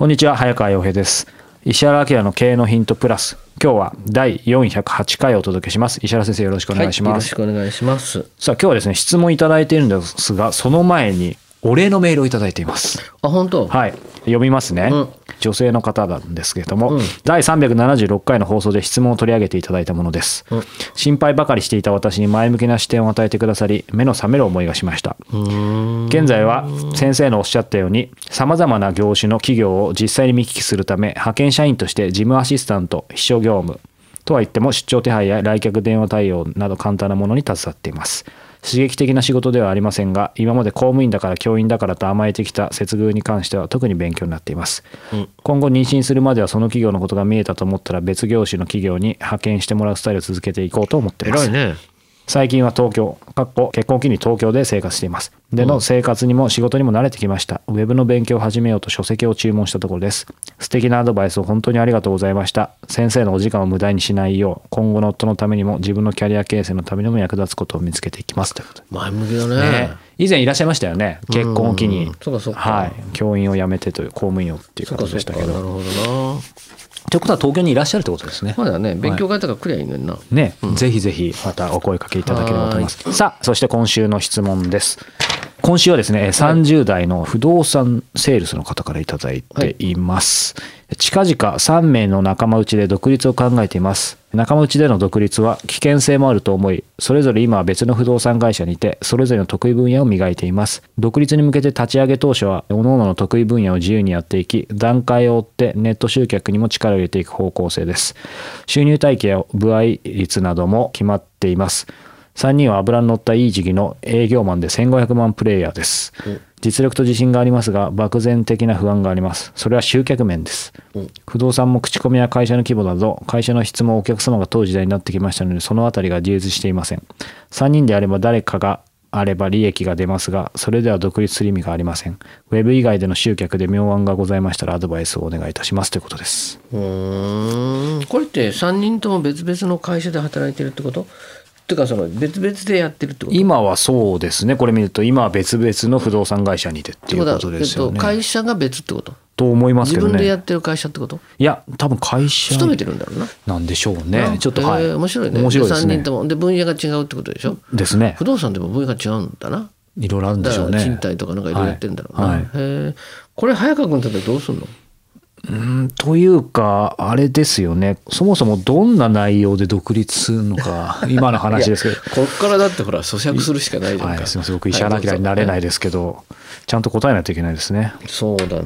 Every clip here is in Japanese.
こんにちは早川洋平です。石原明の経営のヒントプラス。今日は第408回をお届けします。石原先生よろしくお願いします、はい、よろしくお願いします。さあ今日はですね質問いただいているんですがその前にお礼のメールをいただいています。あ本当？はい読みますね、うん、女性の方なんですけれども、うん、第376回の放送で質問を取り上げていただいたものです、うん、心配ばかりしていた私に前向きな視点を与えてくださり目の覚める思いがしました。現在は先生のおっしゃったようにさまざまな業種の企業を実際に見聞きするため派遣社員として事務アシスタント秘書業務とは言っても出張手配や来客電話対応など簡単なものに携わっています刺激的な仕事ではありませんが今まで公務員だから教員だからと甘えてきた接遇に関しては特に勉強になっています、うん、今後妊娠するまではその企業のことが見えたと思ったら別業種の企業に派遣してもらうスタイルを続けていこうと思っています。ね最近は東京、かっこ結婚を機に東京で生活しています。での生活にも仕事にも慣れてきました。ウェブの勉強を始めようと書籍を注文したところです。素敵なアドバイスを本当にありがとうございました。先生のお時間を無駄にしないよう、今後の夫のためにも自分のキャリア形成のためにも役立つことを見つけていきますということ前向きだね、ね、以前いらっしゃいましたよね。結婚を機に。そうかそうか。はい。教員を辞めてという公務員をっていう形でしたけど。なるほどな。ということは東京にいらっしゃるってことですね。まだね、勉強会とか来りゃいいのにな。ね、うん、ぜひぜひまたお声かけいただければと思います。さあ、そして今週の質問です。今週はですね、30代の不動産セールスの方から頂いています。はい近々3名の仲間内で独立を考えています。仲間内での独立は危険性もあると思い、それぞれ今は別の不動産会社にて、それぞれの得意分野を磨いています。独立に向けて立ち上げ当初は、各々の得意分野を自由にやっていき、段階を追ってネット集客にも力を入れていく方向性です。収入体系や部合率なども決まっています。3人は油に乗ったいい時期の営業マンで1500万プレイヤーです。実力と自信がありますが、漠然的な不安があります。それは集客面です。不動産も口コミや会社の規模など、会社の質もお客様が当時代になってきましたので、そのあたりが自立していません。3人であれば誰かがあれば利益が出ますが、それでは独立する意味がありません。ウェブ以外での集客で妙案がございましたらアドバイスをお願いいたしますということです。うん。これって3人とも別々の会社で働いてるってこと？ていうかその別々でやってるってこと？今はそうですね。これ見ると今は別々の不動産会社にてっていうことですよね、えっと、会社が別ってこと？と思いますけどね。自分でやってる会社ってこと？いや多分会社勤めてるんだろうな。なんでしょうね。ちょっとはい。面白いね。面白いですね。3人とも。で分野が違うってことでしょ？ですね。不動産でも分野が違うんだな。いろいろあるんでしょうね。賃貸とかなんかいろいろやってるんだろうな、はい。はい、これ早川君ってどうすんの？うんというかあれですよね。そもそもどんな内容で独立するのか 今の話ですけど。こっからだってほら咀嚼するしかないじゃないか、はい、す僕石原明になれないですけど、はい、ちゃんと答えないといけないですね。そうだな。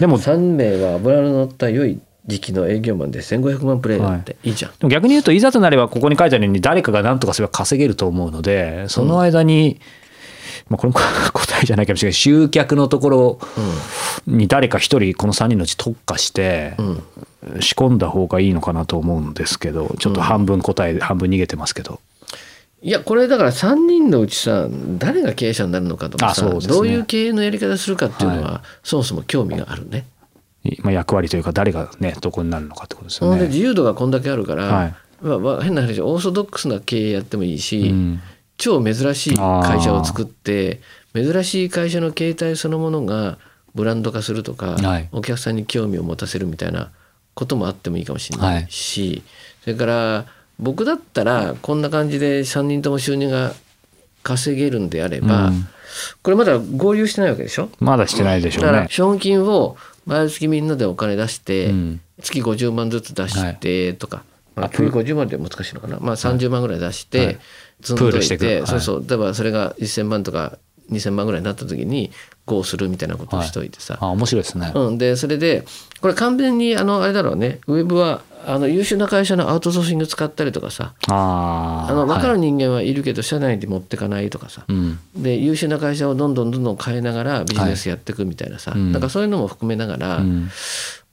でも3名は油の乗った良い時期の営業マンで1500万プレイヤーってい。いじゃん、はい、でも逆に言うといざとなればここに書いてあるように誰かが何とかすれば稼げると思うのでその間に、うんまあ、これも 答えじゃないかもしれない。集客のところに誰か一人この3人のうち特化して仕込んだ方がいいのかなと思うんですけどちょっと半分答え半分逃げてますけど。いやこれだから3人のうちさ誰が経営者になるのかとかさ、ね、どういう経営のやり方するかっていうのは、はい、そもそも興味があるね。まあ、役割というか誰がねどこになるのかってことですよね。自由度がこんだけあるから、はい、まあ、まあ変な話オーソドックスな経営やってもいいし、うん、超珍しい会社を作って珍しい会社の形態そのものがブランド化するとか、はい、お客さんに興味を持たせるみたいなこともあってもいいかもしれないし、はい、それから僕だったらこんな感じで3人とも収入が稼げるんであれば、うん、これまだ合流してないわけでしょ？まだしてないでしょうね。資本金を毎月みんなでお金出して、うん。月50万ずつ出してとか、まあ、月50万で難しいのかな、まあ、30万ぐらい出して、はい。積んどいてそうそう。例えばそれが1000万とか2000万ぐらいになった時に GO するみたいなことをしといてさ、あ面白いですね。うん、でそれでこれ完全にあのあれだろうね。ウェブはあの優秀な会社のアウトソーシング使ったりとかさ。あああの分かはいる人間はいるけど社内で持ってかないとかさ、うん。で優秀な会社をどんどんどんどん変えながらビジネスやっていくみたいなさ、うん。なんかそういうのも含めながら、うん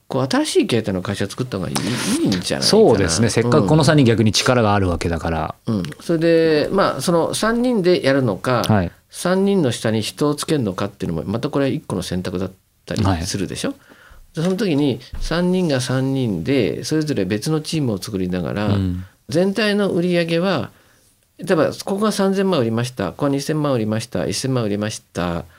こう新しい形態の会社作った方がいいいいんじゃないそうですね。せっかくこのうん3人逆に力があるわけだから、うん。それでまあその3人でやるのか、はい。3人の下に人をつけるのかっていうのもまたこれ1個の選択だったりするでしょ、でその時に3人が3人でそれぞれ別のチームを作りながら、うん。全体の売り上げは例えばここが3,000万売りましたここは2,000万売りました1,000万売りましたね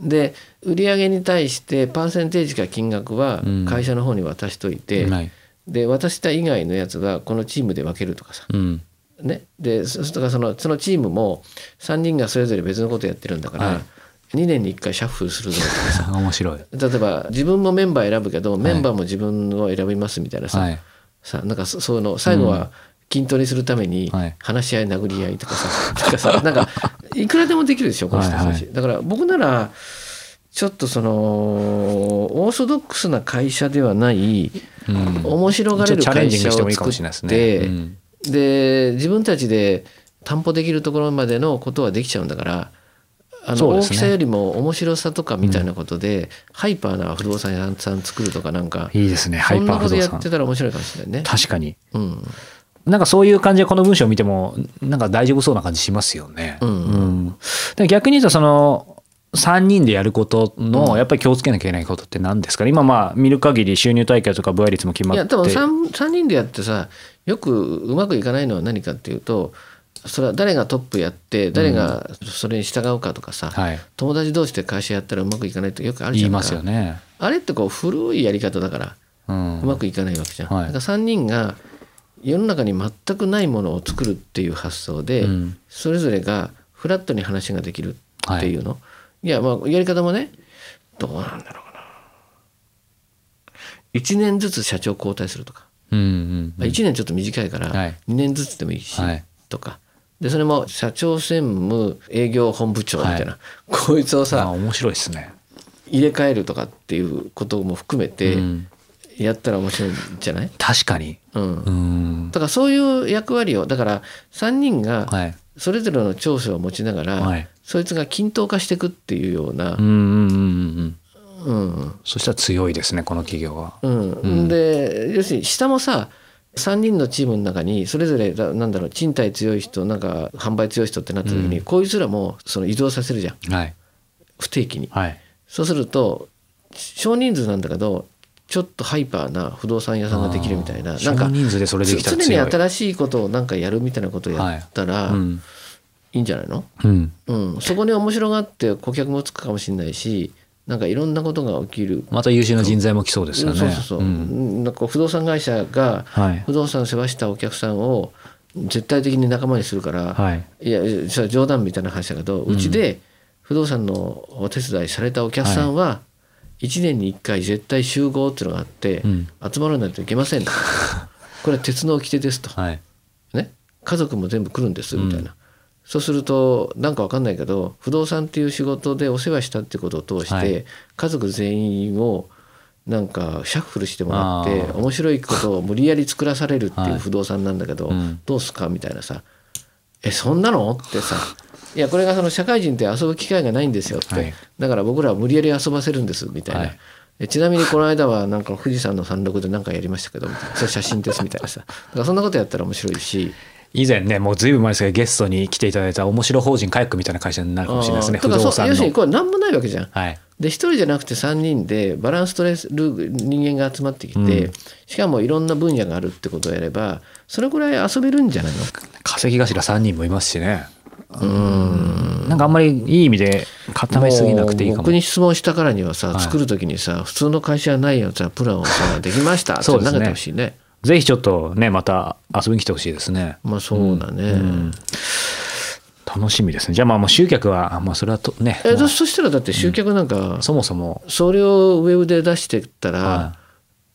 で売り上げに対してパーセンテージか金額はうん。会社の方に渡しといて、はい。で渡した以外のやつはこのチームで分けるとかさ、うん。ね、でそそそのそのチームも3人がそれぞれ別のことやってるんだから、はい。2年に1回シャッフルするぞとかさ。面白い。例えば自分もメンバー選ぶけどメンバーも自分を選びますみたいなさ、はい。さなんかそそういうの最後は均等にするためにはい。話し合い殴り合いとかさ、なんかさなんかいくらでもできるでしょこの人たち、だから僕ならちょっとそのオーソドックスな会社ではないうん。面白がれる会社を作ってうん。で自分たちで担保できるところまでのことはできちゃうんだからあの、大きさよりも面白さとかみたいなことで、ハイパーな不動産屋さん作るとかなんかいいですね。ハイそんなことパー不動産やってたら面白いかもしれないね。確かに。うんなんかそういう感じでこの文章を見てもなんか大丈夫そうな感じしますよね。うん。うんでも逆に言うとその3人でやることのやっぱり気をつけなきゃいけないことって何ですかね？今まあ見る限り収入体系とか部合率も決まって。いや多分 3, 3人でやってさよくうまくいかないのは何かっていうとそれは誰がトップやって誰がそれに従うかとかさ、はい。友達同士で会社やったらうまくいかないってよくあるじゃんか。言いますよね。あれってこう古いやり方だからうん。うまくいかないわけじゃん。はい。だから3人が世の中に全くないものを作るっていう発想で、うん。それぞれがフラットに話ができるっていうの、い、やまあやり方もねどうなんだろうかな。1年ずつ社長交代するとか、うんうんまあ、1年ちょっと短いからはい。2年ずつでもいいし、はい。とか。でそれも社長専務営業本部長みたいな、こいつをあさ面白いですね。入れ替えるとかっていうことも含めてうんやったら面白いんじゃない、確かに。うんうんだからそういう役割をだから3人がはい。それぞれの長所を持ちながら、はいそいつが均等化していくっていうようなうんうんうんうん。うんそしたら強いですねこの企業は。うんで要するに下もさ3人のチームの中にそれぞれだなんだろう賃貸強い人なんか販売強い人ってなった時に、うんこいつらもその移動させるじゃんはい不定期に。はい。そうすると少人数なんだけどちょっとハイパーな不動産屋さんができるみたいななんか少人数でそれできたら常に新しいことをなんかやるみたいなことをやったら、うんいいんじゃないの、うん。うん、そこに面白がって顧客もつくかもしれないしなんかいろんなことが起きる。また優秀な人材も来そうですよね。そうそうそう、んなんか不動産会社がはい不動産世話したお客さんを絶対的に仲間にするから、はい。いやそれは冗談みたいな話だけどうちで不動産のお手伝いされたお客さんは1年に1回絶対集合っていうのがあって、うん。集まらないといけませんと。これは鉄の掟ですと、はい。ね、家族も全部来るんですみたいな、そうするとなんかわかんないけど不動産っていう仕事でお世話したってことを通して、はい。家族全員をなんかシャッフルしてもらって面白いことを無理やり作らされるっていはい。う不動産なんだけど、うん。どうすか？みたいなさ「えそんなの?」ってさ「いやこれがその社会人って遊ぶ機会がないんですよ」って、はい。だから僕らは無理やり遊ばせるんですみたいな。はい。えちなみにこの間はなんか富士山の山麓で何かやりましたけどみたいなそれ写真ですみたいなさ。だからそんなことやったら面白いし。以前ねもうずいぶん前ですけどゲストに来ていただいた面白法人カヤックみたいな会社になるかもしれないですね不動産の。要するにこれ何もないわけじゃん。はい。で一人じゃなくて3人でバランス取れる人間が集まってきて、うん。しかもいろんな分野があるってことをやればそれぐらい遊べるんじゃないの？稼ぎ頭3人もいますしねうん。なんかあんまりいい意味で固めすぎなくていいかも。僕に質問したからにはさ、はい。作る時にさ普通の会社はないよさプランをさできましたって投そうですね。げてほしいね。ぜひちょっとねまた遊びに来てほしいですね。まあそうだね。うん。楽しみですね。じゃあまあもう集客はまあそれはとね。えそしたらだって集客なんか、うん、そもそも。それをウェブで出してったら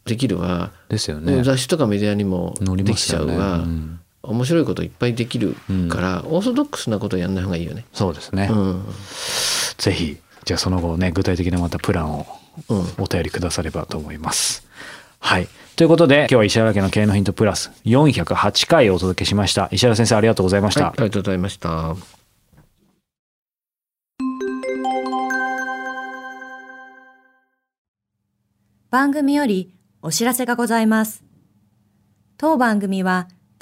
できるわ、ですよね。雑誌とかメディアにもできちゃうわ、ねうん、面白いこといっぱいできるから、オーソドックスなことやんない方がいいよね。そうですね、ぜひじゃあその後ね具体的なまたプランをお便りくださればと思います、はい。ということで今日は石原家の経営のヒントプラス408回お届けしました。石原先生ありがとうございました、はい、ありがとうございました。番組よりお知らせがございます。当番組は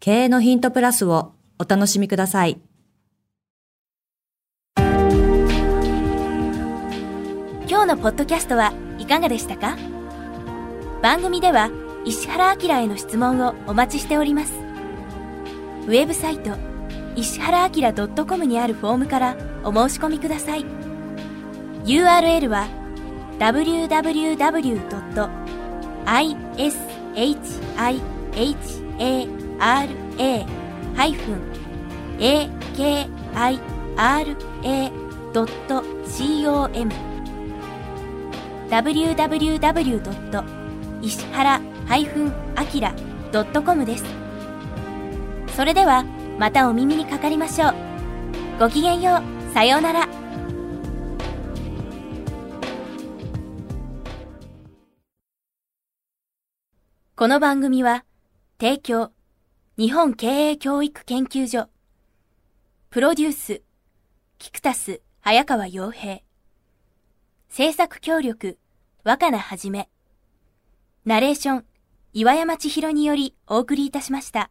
経営のヒントプラスをお楽しみください。今日のポッドキャストはいかがでしたか？番組では石原明への質問をお待ちしております。ウェブサイト石原明 .com にあるフォームからお申し込みください。URL は www.ishigham. ra-akira.com www. 石原あきら .com です。それでは、またお耳にかかりましょう。ごきげんよう。さようなら。この番組は、提供、日本経営教育研究所、プロデュース、キクタス、早川洋平、制作協力、若菜はじめ、ナレーション、岩山千尋によりお送りいたしました。